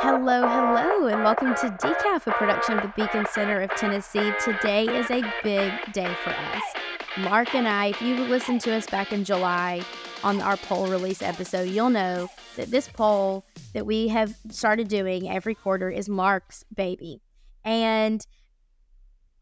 Hello, hello, and welcome to Decaf, a production of the Beacon Center of Tennessee. Today is a big day for us. Mark and I, if you listened to us back in July on our poll release episode, you'll know that this poll that we have started doing every quarter is Mark's baby. And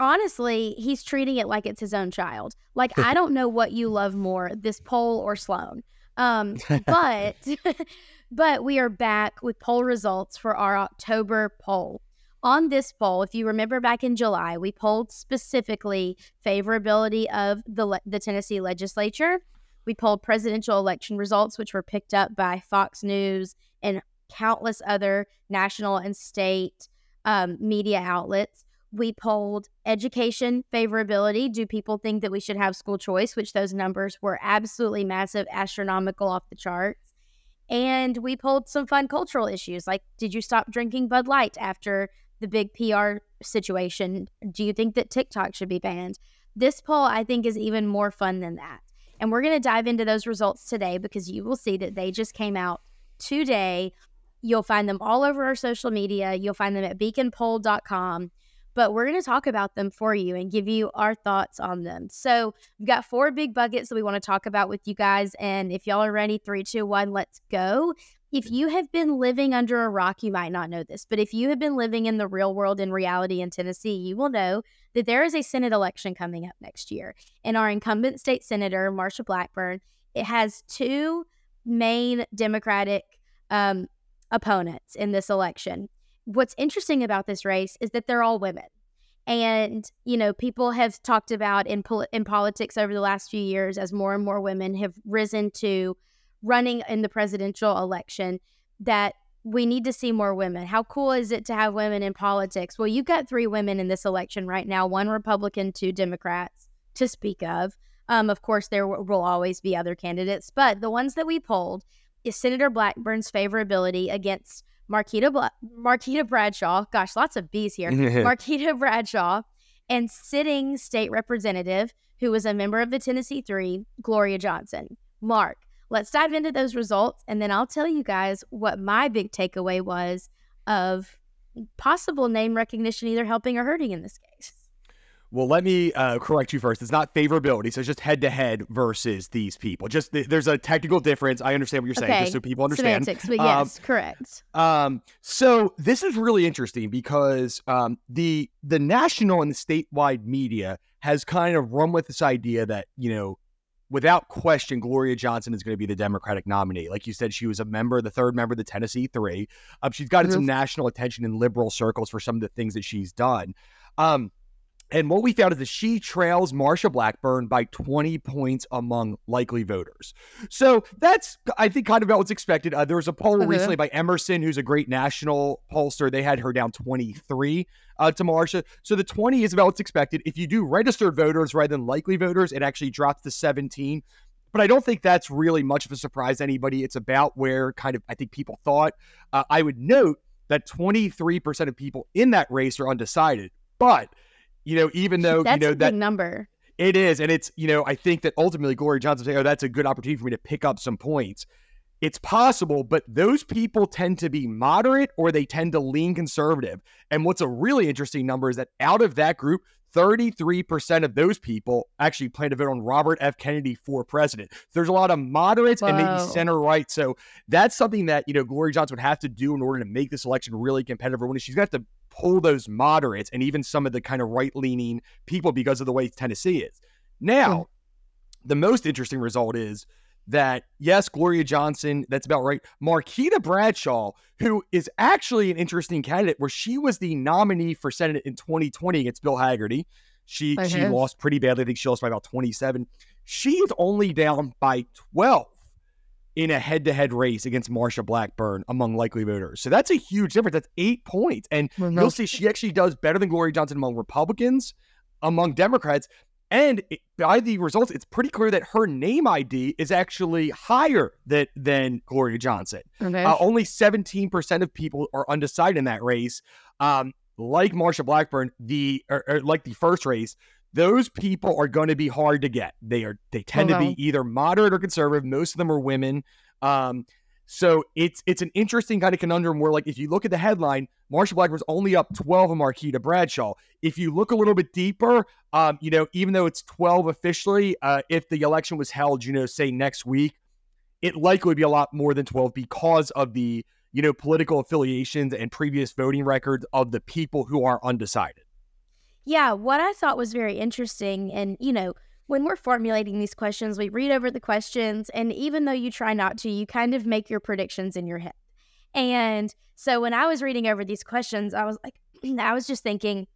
honestly, he's treating it like it's his own child. Like, I don't know what you love more, this poll or Sloan. Um, but but we are back with poll results for our October poll. On this poll, if you remember back in July, we polled specifically favorability of the the Tennessee legislature. We polled presidential election results, which were picked up by Fox News and countless other national and state um, media outlets. We polled education favorability. Do people think that we should have school choice? Which those numbers were absolutely massive, astronomical off the charts. And we pulled some fun cultural issues like did you stop drinking Bud Light after the big PR situation? Do you think that TikTok should be banned? This poll, I think, is even more fun than that. And we're going to dive into those results today because you will see that they just came out today. You'll find them all over our social media. You'll find them at beaconpoll.com but we're going to talk about them for you and give you our thoughts on them. So, we've got four big buckets that we want to talk about with you guys. And if y'all are ready, three, two, one, let's go. If you have been living under a rock, you might not know this, but if you have been living in the real world in reality in Tennessee, you will know that there is a Senate election coming up next year. And our incumbent state senator, Marsha Blackburn, it has two main Democratic um, opponents in this election what's interesting about this race is that they're all women. And, you know, people have talked about in, pol- in politics over the last few years as more and more women have risen to running in the presidential election that we need to see more women. How cool is it to have women in politics? Well, you've got three women in this election right now one Republican, two Democrats to speak of. Um, of course, there will always be other candidates, but the ones that we polled is Senator Blackburn's favorability against Marquita Bla- Marquita Bradshaw. Gosh, lots of B's here. Marquita Bradshaw and sitting state representative who was a member of the Tennessee Three, Gloria Johnson. Mark, let's dive into those results, and then I'll tell you guys what my big takeaway was of possible name recognition either helping or hurting in this case. Well, let me uh, correct you first. It's not favorability, so it's just head to head versus these people. Just th- there's a technical difference. I understand what you're saying, okay. just so people understand. Semantics, but yes, um, correct. Um, so this is really interesting because um, the the national and the statewide media has kind of run with this idea that you know, without question, Gloria Johnson is going to be the Democratic nominee. Like you said, she was a member, the third member of the Tennessee Three. Um, she's gotten mm-hmm. some national attention in liberal circles for some of the things that she's done. Um, and what we found is that she trails Marsha Blackburn by 20 points among likely voters. So that's, I think, kind of about what's expected. Uh, there was a poll uh-huh. recently by Emerson, who's a great national pollster. They had her down 23 uh, to Marsha. So the 20 is about what's expected. If you do registered voters rather than likely voters, it actually drops to 17. But I don't think that's really much of a surprise to anybody. It's about where kind of I think people thought. Uh, I would note that 23% of people in that race are undecided. But you know, even though that's you know that number. It is, and it's you know, I think that ultimately Gloria Johnson say, "Oh, that's a good opportunity for me to pick up some points." It's possible, but those people tend to be moderate or they tend to lean conservative. And what's a really interesting number is that out of that group, 33% of those people actually plan to vote on Robert F. Kennedy for president. There's a lot of moderates Whoa. and maybe center right. So that's something that, you know, Gloria Johnson would have to do in order to make this election really competitive. When she's got to pull those moderates and even some of the kind of right leaning people because of the way Tennessee is. Now, the most interesting result is that yes, Gloria Johnson, that's about right. Marquita Bradshaw, who is actually an interesting candidate, where she was the nominee for Senate in 2020 against Bill Hagerty. She she lost pretty badly. I think she lost by about 27. She's only down by 12 in a head to head race against Marsha Blackburn among likely voters. So that's a huge difference. That's eight points. And you'll see she actually does better than Gloria Johnson among Republicans, among Democrats. And it, by the results, it's pretty clear that her name ID is actually higher than, than Gloria Johnson. Okay. Uh, only 17% of people are undecided in that race. Um, like Marsha Blackburn, the or, or like the first race, those people are going to be hard to get. They are they tend to be either moderate or conservative. Most of them are women. Um, So it's it's an interesting kind of conundrum where, like, if you look at the headline, Marsha Blackburn's only up 12 on Marquita Bradshaw. If you look a little bit deeper, um, you know, even though it's 12 officially, uh, if the election was held, you know, say next week, it likely would be a lot more than 12 because of the, you know, political affiliations and previous voting records of the people who are undecided. Yeah, what I thought was very interesting, and, you know, when we're formulating these questions, we read over the questions, and even though you try not to, you kind of make your predictions in your head. And so when I was reading over these questions, I was like, I was just thinking,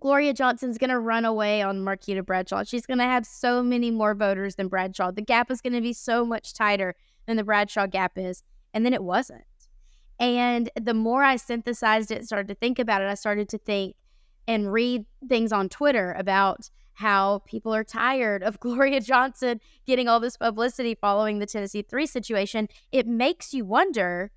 Gloria Johnson's going to run away on Marquita Bradshaw. She's going to have so many more voters than Bradshaw. The gap is going to be so much tighter than the Bradshaw gap is. And then it wasn't. And the more I synthesized it, started to think about it, I started to think and read things on Twitter about how people are tired of Gloria Johnson getting all this publicity following the Tennessee 3 situation, it makes you wonder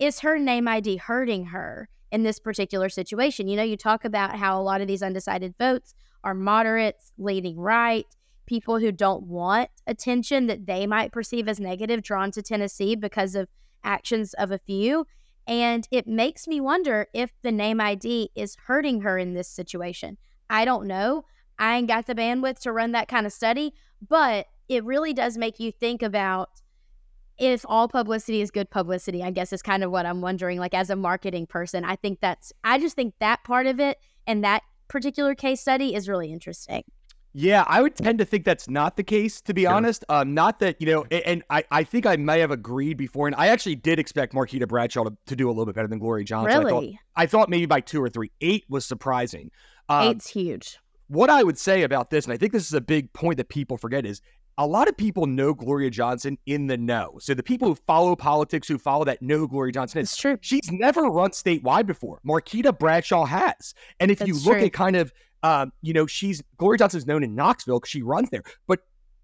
is her name ID hurting her in this particular situation? You know, you talk about how a lot of these undecided votes are moderates, leaning right, people who don't want attention that they might perceive as negative drawn to Tennessee because of actions of a few. And it makes me wonder if the name ID is hurting her in this situation. I don't know. I ain't got the bandwidth to run that kind of study, but it really does make you think about if all publicity is good publicity, I guess is kind of what I'm wondering. Like, as a marketing person, I think that's, I just think that part of it and that particular case study is really interesting. Yeah, I would tend to think that's not the case, to be sure. honest. Um, not that, you know, and I, I think I may have agreed before, and I actually did expect Marquita Bradshaw to, to do a little bit better than Gloria Johnson. Really? I thought, I thought maybe by two or three. Eight was surprising. Um, Eight's huge what I would say about this, and I think this is a big point that people forget, is a lot of people know Gloria Johnson in the know. So the people who follow politics, who follow that, know Gloria Johnson is. It's true. She's never run statewide before. Marquita Bradshaw has. And if That's you look true. at kind of, um, you know, she's Gloria Johnson's known in Knoxville because she runs there. But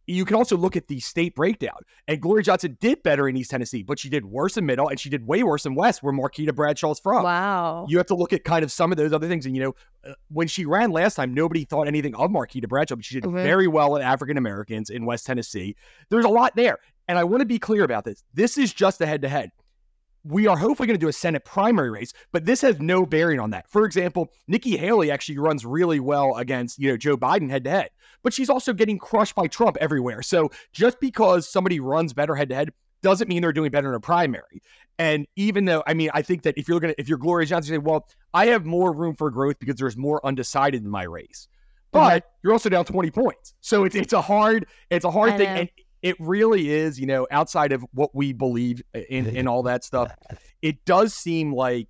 you can also look at the state breakdown. And Gloria Johnson did better in East Tennessee, but she did worse in Middle and she did way worse in West, where Marquita Bradshaw's from. Wow. You have to look at kind of some of those other things. And, you know, uh, when she ran last time, nobody thought anything of Marquita Bradshaw, but she did mm-hmm. very well with African Americans in West Tennessee. There's a lot there. And I want to be clear about this. This is just a head to head we are hopefully going to do a Senate primary race, but this has no bearing on that. For example, Nikki Haley actually runs really well against, you know, Joe Biden head to head, but she's also getting crushed by Trump everywhere. So just because somebody runs better head to head doesn't mean they're doing better in a primary. And even though, I mean, I think that if you're looking at, if you're Gloria Johnson, say, well, I have more room for growth because there's more undecided in my race. But mm-hmm. you're also down 20 points. So it's it's a hard, it's a hard I thing. Know. And it really is, you know, outside of what we believe in in all that stuff, it does seem like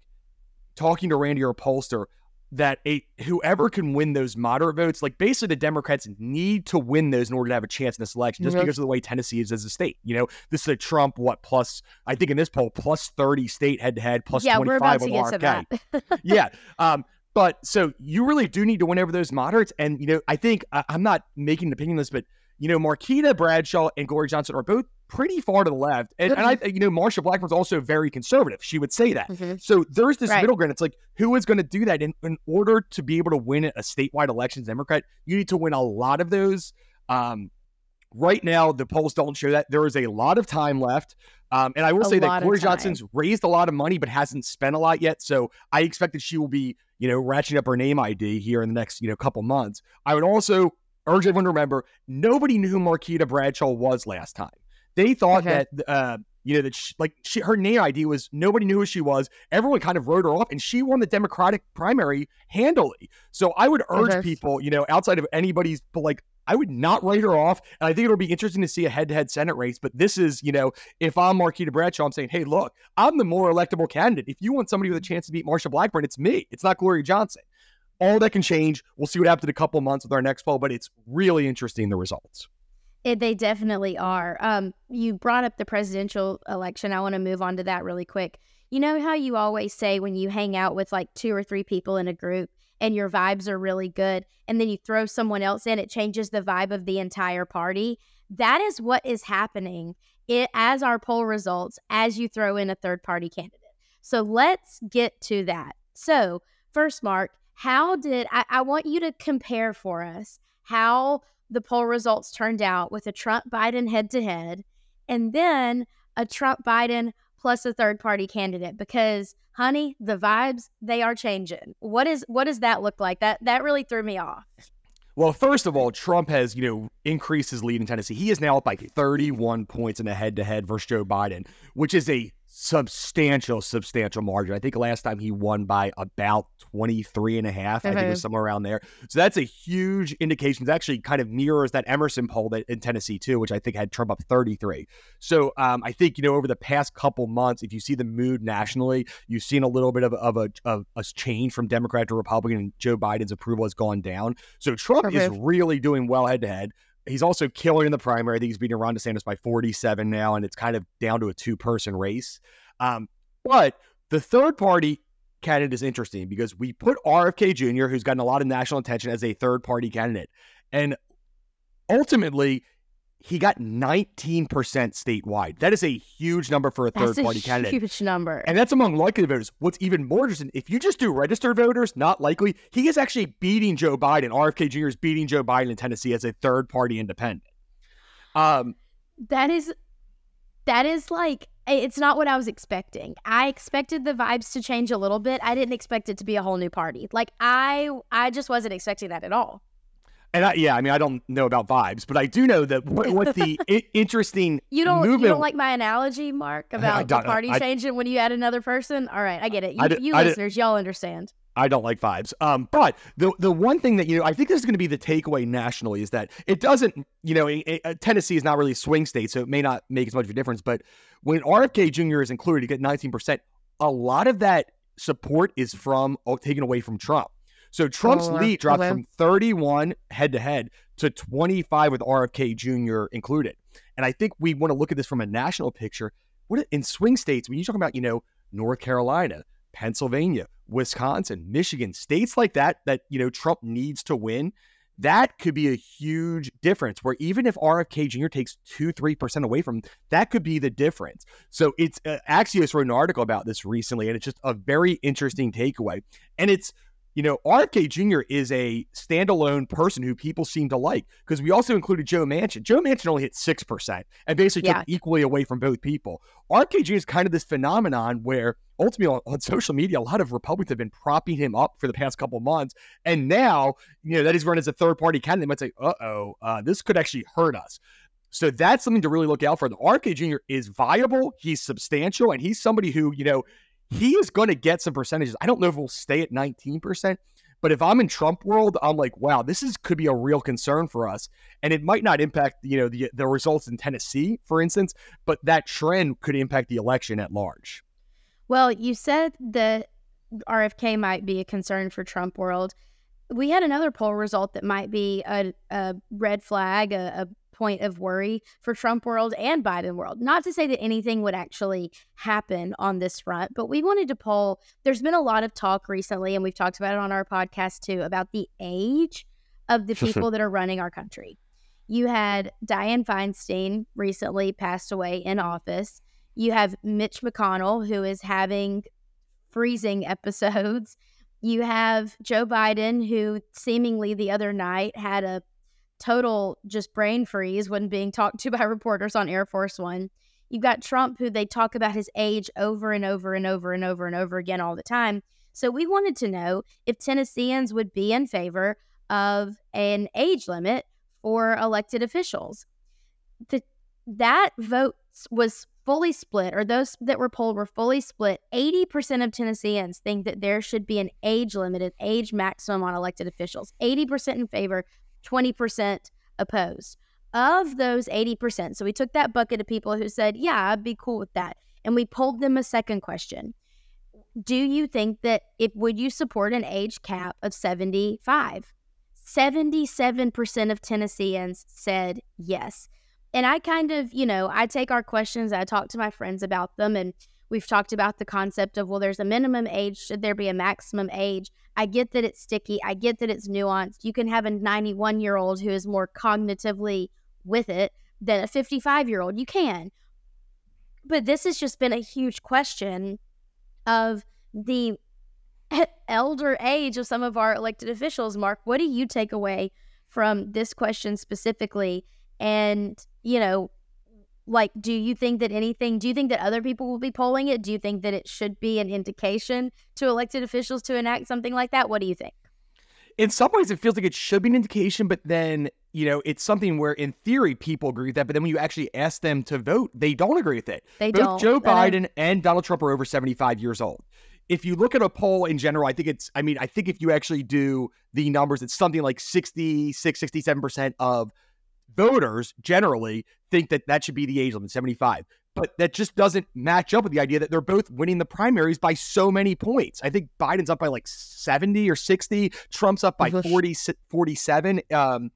talking to Randy or Pollster that a whoever can win those moderate votes, like basically the Democrats need to win those in order to have a chance in this election, just mm-hmm. because of the way Tennessee is as a state. You know, this is a Trump what plus I think in this poll plus thirty state head to head plus yeah, twenty five on RFK. yeah. Um, but so you really do need to win over those moderates, and you know I think I, I'm not making an opinion list, but you know, Marquita Bradshaw and Gloria Johnson are both pretty far to the left. And, and I, you know, Marsha Blackburn's also very conservative. She would say that. Mm-hmm. So there's this right. middle ground. It's like, who is going to do that? In, in order to be able to win a statewide elections, Democrat, you need to win a lot of those. Um, right now, the polls don't show that. There is a lot of time left. Um, and I will a say that Gloria Johnson's raised a lot of money, but hasn't spent a lot yet. So I expect that she will be, you know, ratcheting up her name ID here in the next, you know, couple months. I would also urge everyone to remember nobody knew who Marquita Bradshaw was last time. They thought okay. that uh, you know that she, like she, her name ID was nobody knew who she was. Everyone kind of wrote her off, and she won the Democratic primary handily. So I would urge okay. people, you know, outside of anybody's, but like I would not write her off. And I think it'll be interesting to see a head-to-head Senate race. But this is, you know, if I'm Marquita Bradshaw, I'm saying, hey, look, I'm the more electable candidate. If you want somebody with a chance to beat Marsha Blackburn, it's me. It's not Gloria Johnson all that can change. We'll see what happens in a couple months with our next poll, but it's really interesting the results. It, they definitely are. Um, you brought up the presidential election. I want to move on to that really quick. You know how you always say when you hang out with like two or three people in a group and your vibes are really good, and then you throw someone else in, it changes the vibe of the entire party. That is what is happening it, as our poll results as you throw in a third party candidate. So let's get to that. So, first, Mark, how did I, I want you to compare for us how the poll results turned out with a Trump Biden head to head and then a Trump Biden plus a third party candidate because honey, the vibes they are changing. What is what does that look like? That that really threw me off. Well, first of all, Trump has, you know, increased his lead in Tennessee. He is now up like 31 points in a head to head versus Joe Biden, which is a substantial, substantial margin. I think last time he won by about 23 and a half. I think it was somewhere around there. So that's a huge indication. It actually kind of mirrors that Emerson poll that in Tennessee too, which I think had Trump up 33. So um, I think, you know, over the past couple months, if you see the mood nationally, you've seen a little bit of, of, a, of a change from Democrat to Republican and Joe Biden's approval has gone down. So Trump is really doing well head to head. He's also killing in the primary. I think he's beating Ron DeSantis by 47 now, and it's kind of down to a two person race. Um, but the third party candidate is interesting because we put RFK Jr., who's gotten a lot of national attention, as a third party candidate. And ultimately, he got 19% statewide. That is a huge number for a third party candidate. Huge number. And that's among likely voters. What's even more interesting, if you just do registered voters, not likely, he is actually beating Joe Biden. RFK Jr. is beating Joe Biden in Tennessee as a third party independent. Um, that is that is like it's not what I was expecting. I expected the vibes to change a little bit. I didn't expect it to be a whole new party. Like I I just wasn't expecting that at all. And I, yeah, I mean, I don't know about vibes, but I do know that what, what the I- interesting you don't movement... you don't like my analogy, Mark, about the party I, changing when you add another person. All right, I get it. You, you listeners, y'all understand. I don't like vibes. Um, but the the one thing that you know, I think this is going to be the takeaway nationally is that it doesn't, you know, it, it, Tennessee is not really a swing state, so it may not make as much of a difference. But when RFK Jr. is included, you get 19 percent. A lot of that support is from oh, taken away from Trump. So Trump's oh, lead dropped okay. from 31 head to head to 25 with RFK Jr. included. And I think we want to look at this from a national picture. What in swing states when you talk about, you know, North Carolina, Pennsylvania, Wisconsin, Michigan, states like that that, you know, Trump needs to win, that could be a huge difference where even if RFK Jr. takes two, 3% away from that could be the difference. So it's uh, Axios wrote an article about this recently, and it's just a very interesting takeaway. And it's you know, RFK Jr. is a standalone person who people seem to like because we also included Joe Manchin. Joe Manchin only hit 6% and basically yeah. took equally away from both people. RFK Jr. is kind of this phenomenon where ultimately on, on, social media, a lot of Republicans have been propping him up for the past couple months. And now, you know, that he's run as a third party candidate, they might say, uh oh, uh, this could actually hurt us. So that's something to really look out for. The RFK Jr. is viable, he's substantial, and he's somebody who, you know, he is going to get some percentages. I don't know if we'll stay at 19%, but if I'm in Trump world, I'm like, wow, this is could be a real concern for us. And it might not impact, you know, the the results in Tennessee, for instance, but that trend could impact the election at large. Well, you said that RFK might be a concern for Trump world. We had another poll result that might be a, a red flag, a, a point of worry for Trump world and Biden world. Not to say that anything would actually happen on this front, but we wanted to poll. There's been a lot of talk recently, and we've talked about it on our podcast too, about the age of the people that are running our country. You had Dianne Feinstein recently passed away in office. You have Mitch McConnell, who is having freezing episodes. You have Joe Biden, who seemingly the other night had a total just brain freeze when being talked to by reporters on Air Force One. You've got Trump, who they talk about his age over and over and over and over and over again all the time. So we wanted to know if Tennesseans would be in favor of an age limit for elected officials. The, that vote was fully split, or those that were polled were fully split. 80% of Tennesseans think that there should be an age limit, an age maximum on elected officials. 80% in favor, 20% opposed. Of those 80%, so we took that bucket of people who said, Yeah, I'd be cool with that. And we pulled them a second question. Do you think that if would you support an age cap of 75? 77% of Tennesseans said yes. And I kind of, you know, I take our questions, I talk to my friends about them, and we've talked about the concept of, well, there's a minimum age, should there be a maximum age? I get that it's sticky. I get that it's nuanced. You can have a 91 year old who is more cognitively with it than a 55 year old. You can. But this has just been a huge question of the elder age of some of our elected officials. Mark, what do you take away from this question specifically? And, you know, like do you think that anything do you think that other people will be polling it? Do you think that it should be an indication to elected officials to enact something like that? What do you think? In some ways it feels like it should be an indication but then you know it's something where in theory people agree with that but then when you actually ask them to vote they don't agree with it. They both don't joe biden and donald trump are over 75 years old. If you look at a poll in general i think it's i mean i think if you actually do the numbers it's something like 66 67% of voters generally think that that should be the age limit 75 but that just doesn't match up with the idea that they're both winning the primaries by so many points. I think Biden's up by like 70 or 60, Trump's up by 40, 47. Um,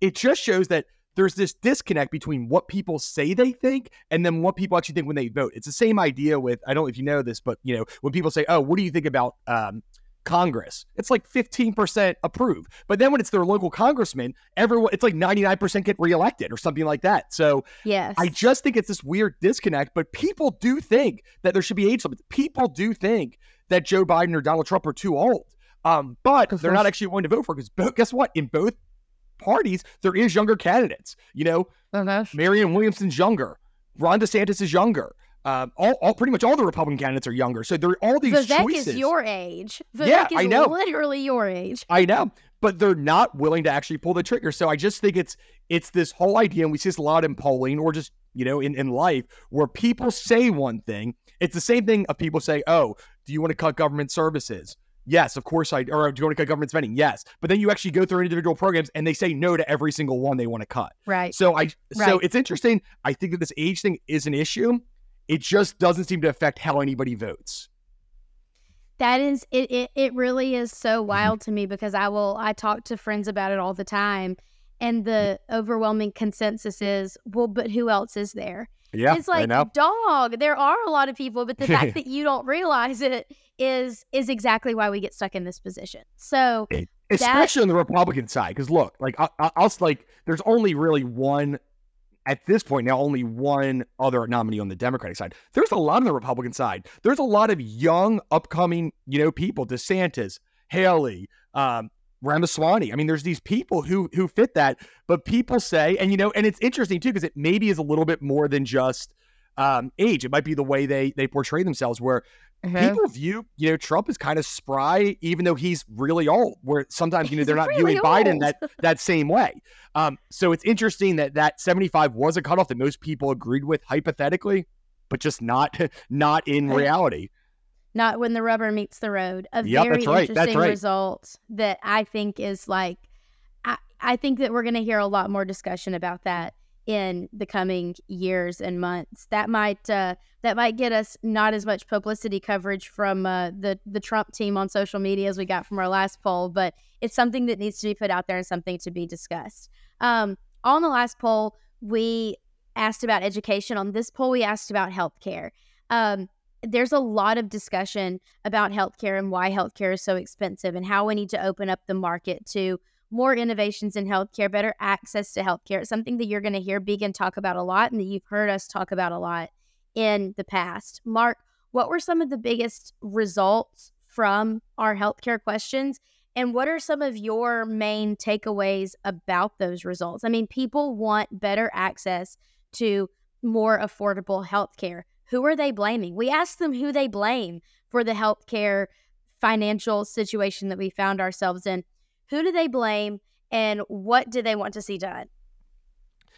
it just shows that there's this disconnect between what people say they think and then what people actually think when they vote. It's the same idea with, I don't know if you know this, but you know, when people say, oh, what do you think about um, Congress. It's like 15% approve. But then when it's their local congressman, everyone it's like 99% get reelected or something like that. So yes. I just think it's this weird disconnect, but people do think that there should be age limits. People do think that Joe Biden or Donald Trump are too old. Um, but they're not actually willing to vote for because guess what? In both parties, there is younger candidates. You know, uh-huh. Marianne Williamson's younger. Ron DeSantis is younger. Um, all, all, pretty much all the Republican candidates are younger. So there are all these Vivek choices. is your age. Vivek yeah, is I know. literally your age. I know, but they're not willing to actually pull the trigger. So I just think it's it's this whole idea, and we see this a lot in polling or just you know in, in life where people say one thing. It's the same thing of people say, "Oh, do you want to cut government services?" Yes, of course I. Or do you want to cut government spending? Yes, but then you actually go through individual programs and they say no to every single one they want to cut. Right. So I. Right. So it's interesting. I think that this age thing is an issue it just doesn't seem to affect how anybody votes. That is it, it it really is so Mm-hmm. wild to me because I will I talk to friends about it all the time and the overwhelming consensus is well but who else is there? Yeah. it's like dog there are a lot of people but the fact that you don't realize it is is exactly why we get stuck in this position. So especially that, on the Republican side because look like I, I, I'll like there's only really one at this point now only one other nominee on the Democratic side. There's a lot on the Republican side. There's a lot of young, upcoming, you know, people. DeSantis, Haley, um, Ramaswamy. I mean, there's these people who who fit that. But people say, and you know, and it's interesting too because it maybe is a little bit more than just um, age. It might be the way they they portray themselves, where Mm-hmm. people view you know Trump is kind of spry, even though he's really old. Where sometimes you know they're not really viewing old. Biden that that same way. Um, so it's interesting that that 75 was a cutoff that most people agreed with hypothetically, but just not not in reality. Not when the rubber meets the road. A Yep, very right, interesting right. result that I think is like I, I think that we're gonna hear a lot more discussion about that in the coming years and months. That might uh, that might get us not as much publicity coverage from uh, the the Trump team on social media as we got from our last poll, but it's something that needs to be put out there and something to be discussed. Um, on the last poll, we asked about education. On this poll, we asked about healthcare. Um, there's a lot of discussion about healthcare and why healthcare is so expensive and how we need to open up the market to more innovations in healthcare, better access to healthcare. It's something that you're going to hear Beacon talk about a lot and that you've heard us talk about a lot in the past. Mark, what were some of the biggest results from our healthcare questions? And what are some of your main takeaways about those results? I mean, people want better access to more affordable healthcare. Who are they blaming? We asked them who they blame for the healthcare financial situation that we found ourselves in. Who do they blame and what do they want to see done?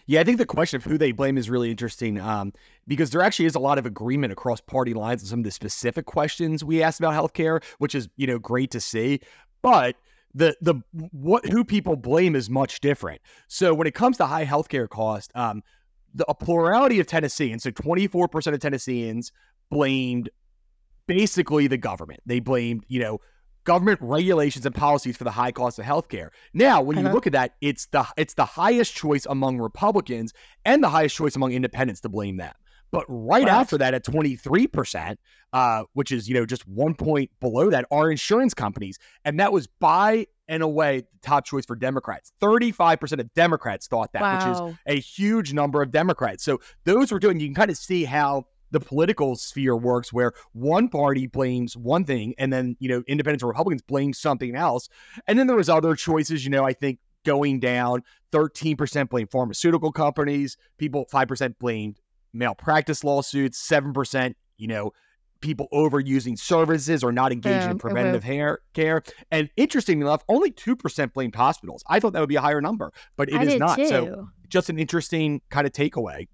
Yeah, I think the question of who they blame is really interesting um, because there actually is a lot of agreement across party lines on some of the specific questions we asked about healthcare, which is you know great to see. But the the what who people blame is much different. So when it comes to high healthcare cost, um, the a plurality of Tennesseans, so twenty four percent of Tennesseans blamed basically the government. They blamed you know government regulations and policies for the high cost of healthcare. Now, when you Uh-huh. look at that, it's the it's the highest choice among Republicans and the highest choice among independents to blame that. But right Wow. after that, at 23%, uh, which is, you know, just one point below that, are insurance companies. And that was by and away the top choice for Democrats. 35% of Democrats thought that, which is a huge number of Democrats. So those were doing, you can kind of see how the political sphere works where one party blames one thing and then, you know, independents or Republicans blame something else. And then there was other choices, you know, I think going down 13% blame pharmaceutical companies, people 5% blamed malpractice lawsuits, 7%, you know, people overusing services or not engaging Yeah, in preventative hair care. And interestingly enough, only 2% blamed hospitals. I thought that would be a higher number, but it I is not. too. So just an interesting kind of takeaway.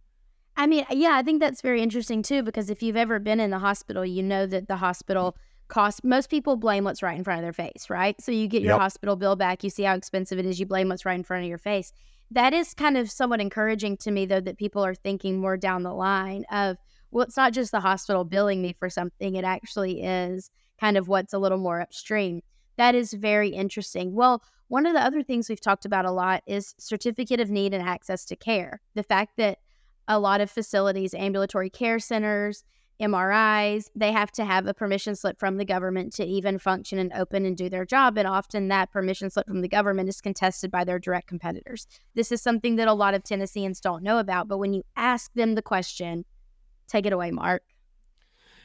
I mean, yeah, I think that's very interesting too because if you've ever been in the hospital, you know that the hospital cost most people blame what's right in front of their face, right? So you get your Yep. hospital bill back, you see how expensive it is, you blame what's right in front of your face. That is kind of somewhat encouraging to me though that people are thinking more down the line of well, it's not just the hospital billing me for something, it actually is kind of what's a little more upstream. That is very interesting. Well, one of the other things we've talked about a lot is certificate of need and access to care. The fact that a lot of facilities, ambulatory care centers, MRIs, they have to have a permission slip from the government to even function and open and do their job. And often that permission slip from the government is contested by their direct competitors. This is something that a lot of Tennesseans don't know about. But when you ask them the question, take it away, Mark.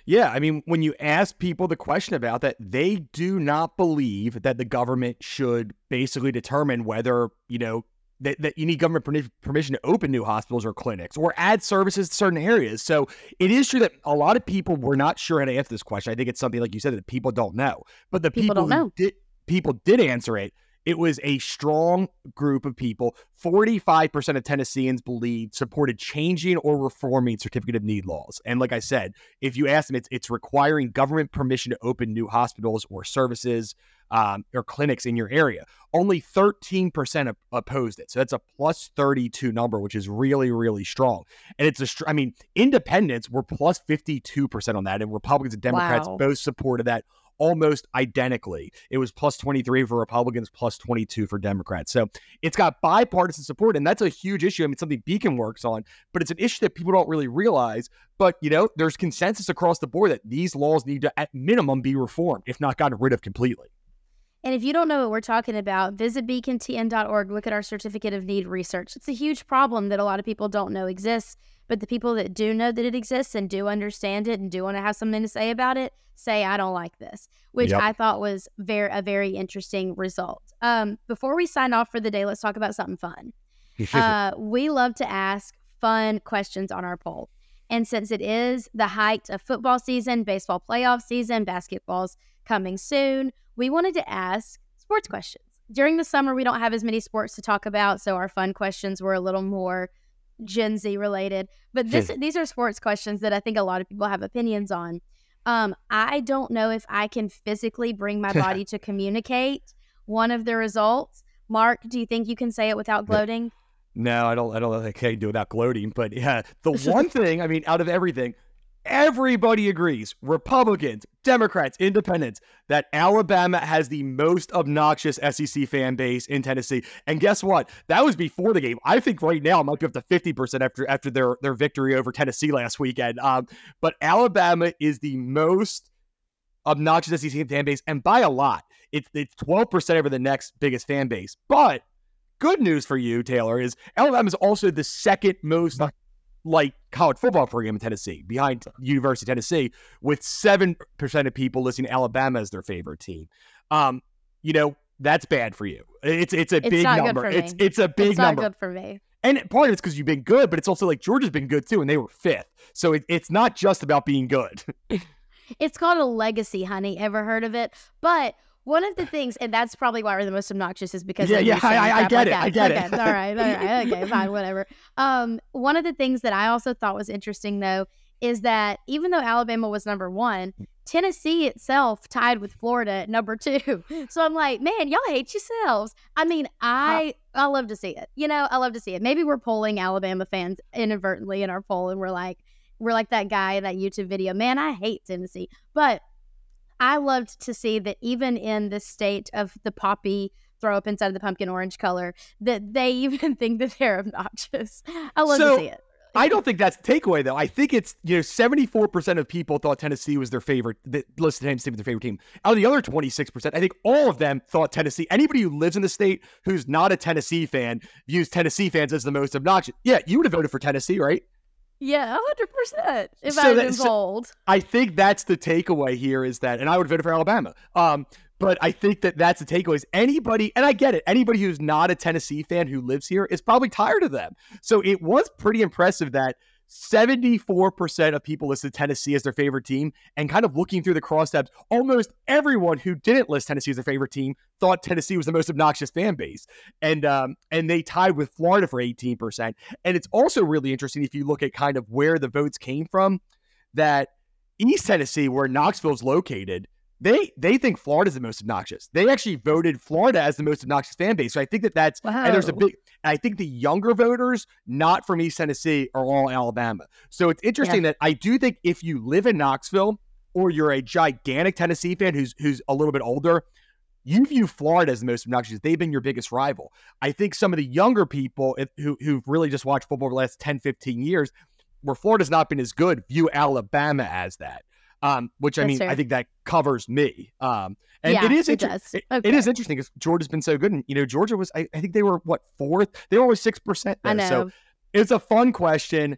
Yeah, I mean, when you ask people the question about that, they do not believe that the government should basically determine whether, you know, that, that you need government permission to open new hospitals or clinics or add services to certain areas. So it is true that a lot of people were not sure how to answer this question. I think it's something like you said that people don't know. But the People people, don't who know. did people did answer it. It was a strong group of people. 45% of Tennesseans believed supported changing or reforming certificate of need laws. And like I said, if you ask them, it's, it's requiring government permission to open new hospitals or services um, or clinics in your area. Only 13% op- opposed it. So that's a plus 32 number, which is really, really strong. And it's a, str- I mean, independents were plus 52% on that, and Republicans and Democrats Wow. both supported that almost identically. It was plus 23 for Republicans, plus 22 for Democrats. So it's got bipartisan support, and that's a huge issue. I mean, something Beacon works on, but it's an issue that people don't really realize. But, you know, there's consensus across the board that these laws need to, at minimum, be reformed, if not gotten rid of completely. And if you don't know what we're talking about, visit beacontn.org. Look at our certificate of need research. It's a huge problem that a lot of people don't know exists, but the people that do know that it exists and do understand it and do want to have something to say about it say, I don't like this, which Yep. I thought was very a very interesting result. Um, before we sign off for the day, let's talk about something fun. Uh, we love to ask fun questions on our poll. And since it is the height of football season, baseball playoff season, basketball's coming soon, we wanted to ask sports questions. During the summer, we don't have as many sports to talk about, so our fun questions were a little more Gen Z related. But this, these are sports questions that I think a lot of people have opinions on. Um, I don't know if I can physically bring my body to communicate one of the results. Mark, do you think you can say it without gloating? No, I don't. I don't think I can do without gloating. But yeah, the one thing I mean, out of everything, everybody agrees: Republicans, Democrats, Independents, that Alabama has the most obnoxious SEC fan base in Tennessee. And guess what? That was before the game. I think right now it might be up to fifty percent after after their their victory over Tennessee last weekend. Um, but Alabama is the most obnoxious SEC fan base, and by a lot. It's it's twelve percent over the next biggest fan base, but good news for you, Taylor, is Alabama is also the second most like college football program in Tennessee, behind University of Tennessee, with seven percent of people listing Alabama as their favorite team. Um, you know that's bad for you. It's it's a It's big number. It's it's a big it's not number, good for me. and part of it's because you've been good, but it's also like Georgia's been good too, and they were fifth. So it, it's not just about being good. It's called a legacy, honey. Ever heard of it? But one of the things, and that's probably why we're the most obnoxious, is because Yeah, yeah, I- I- I get like it, that. I get okay, it. All right, all right, okay, fine, whatever. Um, one of the things that I also thought was interesting, though, is that even though Alabama was number one, Tennessee itself tied with Florida at number two. So I'm like, man, y'all hate yourselves. I mean, I I love to see it. You know, I love to see it. Maybe we're polling Alabama fans inadvertently in our poll, and we're like, we're like that guy in that YouTube video. Man, I hate Tennessee, but I loved to see that even in the state of the poppy throw up inside of the pumpkin orange color, that they even think that they're obnoxious. I love So, to see it. I don't think that's the takeaway, though. I think it's, you know, 74% of people thought Tennessee was their favorite, that listed Tennessee was their favorite team. Out of the other 26%, I think all of them thought Tennessee, anybody who lives in the state who's not a Tennessee fan views Tennessee fans as the most obnoxious. Yeah, you would have voted for Tennessee, right? Yeah, hundred percent. If So I that- been so- I think that's the takeaway here is that, and I would vote for Alabama. Um, but I think that that's the takeaway is anybody, and I get it, anybody who's not a Tennessee fan who lives here is probably tired of them. So it was pretty impressive that 74% of people listed Tennessee as their favorite team. And kind of looking through the crosstabs, almost everyone who didn't list Tennessee as their favorite team thought Tennessee was the most obnoxious fan base. And um, and they tied with Florida for 18%. And it's also really interesting if you look at kind of where the votes came from, that East Tennessee, where Knoxville's located, they they think Florida's the most obnoxious. They actually voted Florida as the most obnoxious fan base. So I think that that's wow. and there's a big. I think the younger voters, not from East Tennessee, are all Alabama. So it's interesting yeah. that I do think if you live in Knoxville or you're a gigantic Tennessee fan who's who's a little bit older, you view Florida as the most obnoxious. They've been your biggest rival. I think some of the younger people who, who've really just watched football over the last 10, 15 years, where Florida's not been as good, view Alabama as that um, which I mean, fair. I think that covers me. Um, and yeah, it is inter- it, okay. it is interesting because Georgia's been so good, and you know, Georgia was I, I think they were what fourth, they were always six percent. So it's a fun question.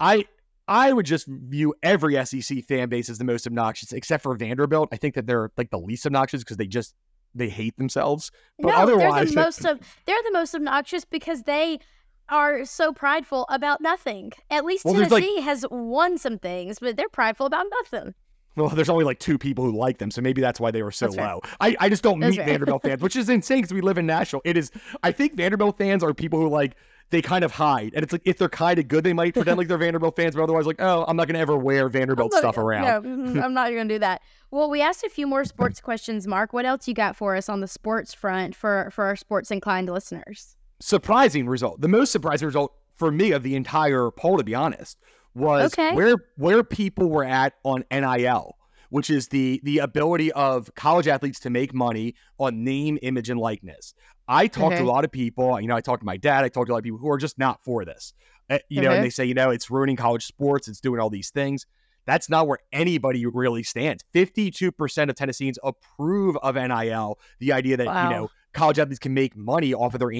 I I would just view every SEC fan base as the most obnoxious, except for Vanderbilt. I think that they're like the least obnoxious because they just they hate themselves. But no, otherwise, they're the most of, they're the most obnoxious because they are so prideful about nothing. At least well, Tennessee like, has won some things, but they're prideful about nothing. Well, there's only like two people who like them, so maybe that's why they were so low. I, I just don't that's meet Vanderbilt fans, which is insane because we live in Nashville. It is. I think Vanderbilt fans are people who like they kind of hide, and it's like if they're kind of good, they might pretend like they're Vanderbilt fans, but otherwise, like, oh, I'm not going to ever wear Vanderbilt not, stuff around. No, I'm not going to do that. Well, we asked a few more sports questions, Mark. What else you got for us on the sports front for for our sports inclined listeners? Surprising result. The most surprising result for me of the entire poll, to be honest, was okay. where where people were at on NIL, which is the the ability of college athletes to make money on name, image, and likeness. I talked okay. to a lot of people. You know, I talked to my dad. I talked to a lot of people who are just not for this. Uh, you know, and they say, you know, it's ruining college sports. It's doing all these things. That's not where anybody really stands. 52% of Tennesseans approve of NIL, the idea that, wow. you know, college athletes can make money off of their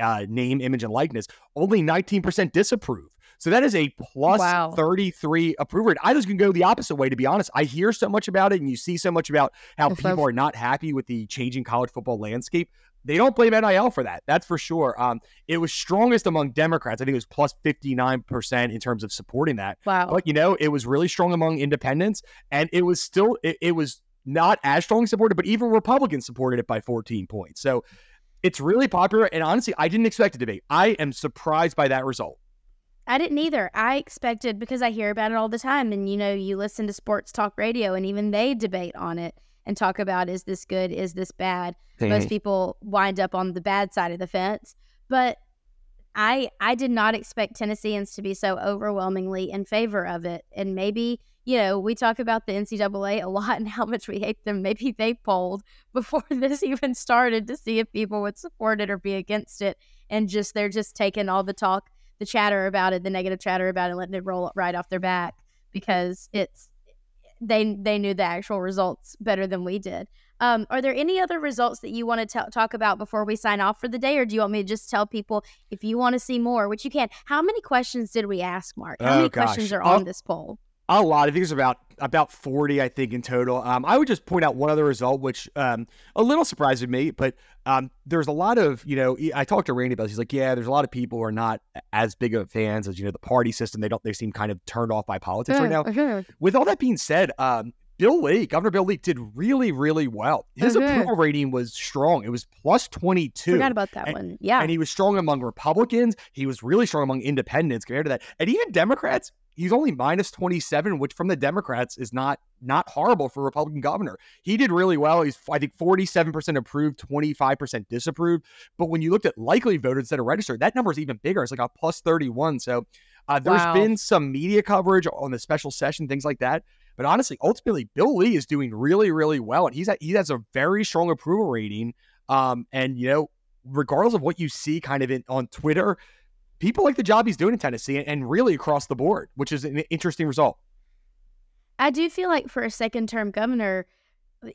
uh, name, image, and likeness. Only 19% disapprove. So that is a plus wow. 33 approval rate. I was going to go the opposite way, to be honest. I hear so much about it and you see so much about how people are not happy with the changing college football landscape. They don't blame NIL for that. That's for sure. Um, it was strongest among Democrats. I think it was plus 59% in terms of supporting that. Wow. But, you know, it was really strong among independents and it was still, it, it was not as strongly supported, but even Republicans supported it by 14 points. So it's really popular. And honestly, I didn't expect it to be. I am surprised by that result. I didn't either. I expected because I hear about it all the time. And, you know, you listen to sports talk radio and even they debate on it and talk about is this good? Is this bad? Most people wind up on the bad side of the fence. But I I did not expect Tennesseans to be so overwhelmingly in favor of it. And maybe you know, we talk about the NCAA a lot and how much we hate them. Maybe they polled before this even started to see if people would support it or be against it. And just they're just taking all the talk, the chatter about it, the negative chatter about it, letting it roll right off their back because it's they they knew the actual results better than we did. Um, are there any other results that you want to t- talk about before we sign off for the day, or do you want me to just tell people if you want to see more, which you can? How many questions did we ask, Mark? How oh, many gosh. questions are on this poll? A lot. I think it's about about forty. I think in total. Um, I would just point out one other result, which um, a little surprised me, but um, there's a lot of you know. I talked to Randy about. This. He's like, yeah, there's a lot of people who are not as big of fans as you know the party system. They don't. They seem kind of turned off by politics right now. Okay. With all that being said, um, Bill Lee, Governor Bill Lee, did really, really well. His approval rating was strong. It was plus 22. Forgot about that and, one. Yeah. And he was strong among Republicans. He was really strong among independents compared to that. And even Democrats, he's only minus 27 which from the democrats is not not horrible for a republican governor he did really well he's i think 47% approved 25% disapproved but when you looked at likely voters instead of registered that number is even bigger it's like a plus 31 so uh, there's wow. been some media coverage on the special session things like that but honestly ultimately bill lee is doing really really well and he's at, he has a very strong approval rating um, and you know regardless of what you see kind of in, on twitter people like the job he's doing in Tennessee and really across the board, which is an interesting result. I do feel like for a second term governor,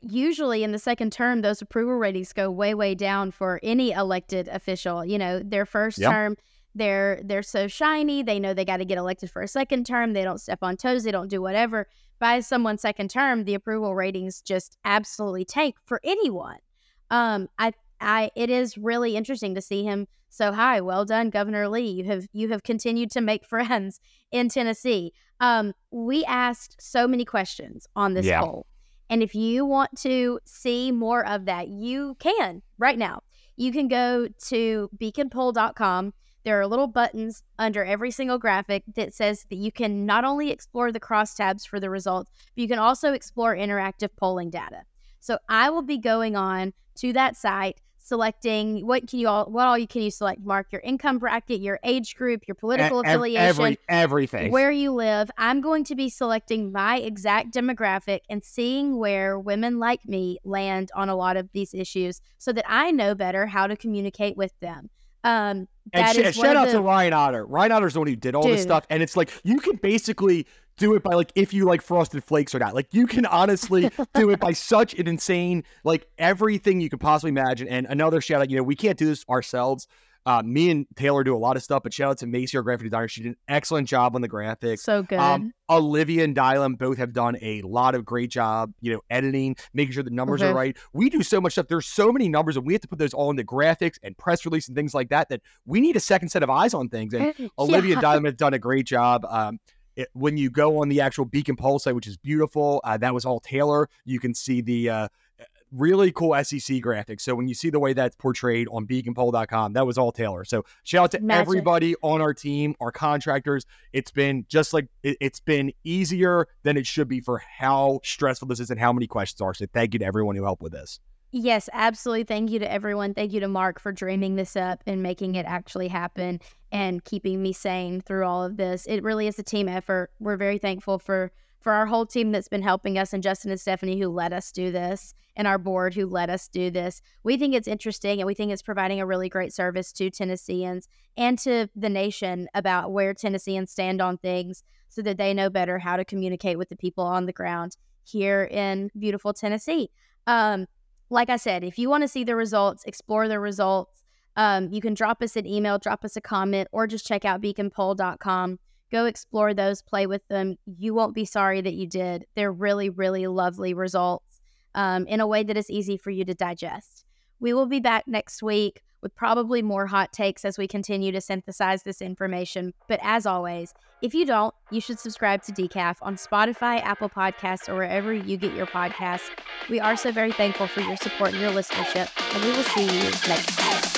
usually in the second term, those approval ratings go way, way down for any elected official. You know, their first yep. term, they're they're so shiny, they know they got to get elected for a second term. They don't step on toes, they don't do whatever. By someone second term, the approval ratings just absolutely tank for anyone. Um, I I it is really interesting to see him so high. Well done, Governor Lee. You have you have continued to make friends in Tennessee. Um, we asked so many questions on this Yeah. poll. And if you want to see more of that, you can right now. You can go to beaconpoll.com. There are little buttons under every single graphic that says that you can not only explore the crosstabs for the results, but you can also explore interactive polling data. So I will be going on to that site, selecting what can you all what all you can you select? Mark your income bracket, your age group, your political E- affiliation, every, everything. where you live. I'm going to be selecting my exact demographic and seeing where women like me land on a lot of these issues so that I know better how to communicate with them. Um, And that sh- shout out the- to Ryan Otter. Ryan Otter's the one who did all this stuff, and it's like you can basically do it by like if you like frosted flakes or not. Like you can honestly do it by such an insane like everything you could possibly imagine. And another shout out, you know, we can't do this ourselves. Uh, me and Taylor do a lot of stuff, but shout out to Macy, our graphic designer. She did an excellent job on the graphics. so good. Um, Olivia and Dylan both have done a lot of great job, you know, editing, making sure the numbers Mhm. are right. We do so much stuff. There's so many numbers, and we have to put those all into graphics and press release and things like that. That we need a second set of eyes on things. And Olivia and Yeah. Dylan have done a great job. Um, it, when you go on the actual Beacon Pulse site, which is beautiful, uh, that was all Taylor. You can see the uh, really cool SEC graphics. So when you see the way that's portrayed on beaconpoll.com, that was all Taylor. So shout out to Magic. everybody on our team, our contractors. It's been just like it, it's been easier than it should be for how stressful this is and how many questions are. So thank you to everyone who helped with this. Yes, absolutely. Thank you to everyone. Thank you to Mark for dreaming this up and making it actually happen and keeping me sane through all of this. It really is a team effort. We're very thankful for for our whole team that's been helping us and Justin and Stephanie who let us do this and our board who let us do this. We think it's interesting and we think it's providing a really great service to Tennesseans and to the nation about where Tennesseans stand on things so that they know better how to communicate with the people on the ground here in beautiful Tennessee. Um, like I said, if you want to see the results, explore the results, um, you can drop us an email, drop us a comment, or just check out beaconpoll.com. Go explore those, play with them. You won't be sorry that you did. They're really, really lovely results um, in a way that is easy for you to digest. We will be back next week with probably more hot takes as we continue to synthesize this information. But as always, if you don't, you should subscribe to Decaf on Spotify, Apple Podcasts, or wherever you get your podcasts. We are so very thankful for your support and your listenership, and we will see you next time.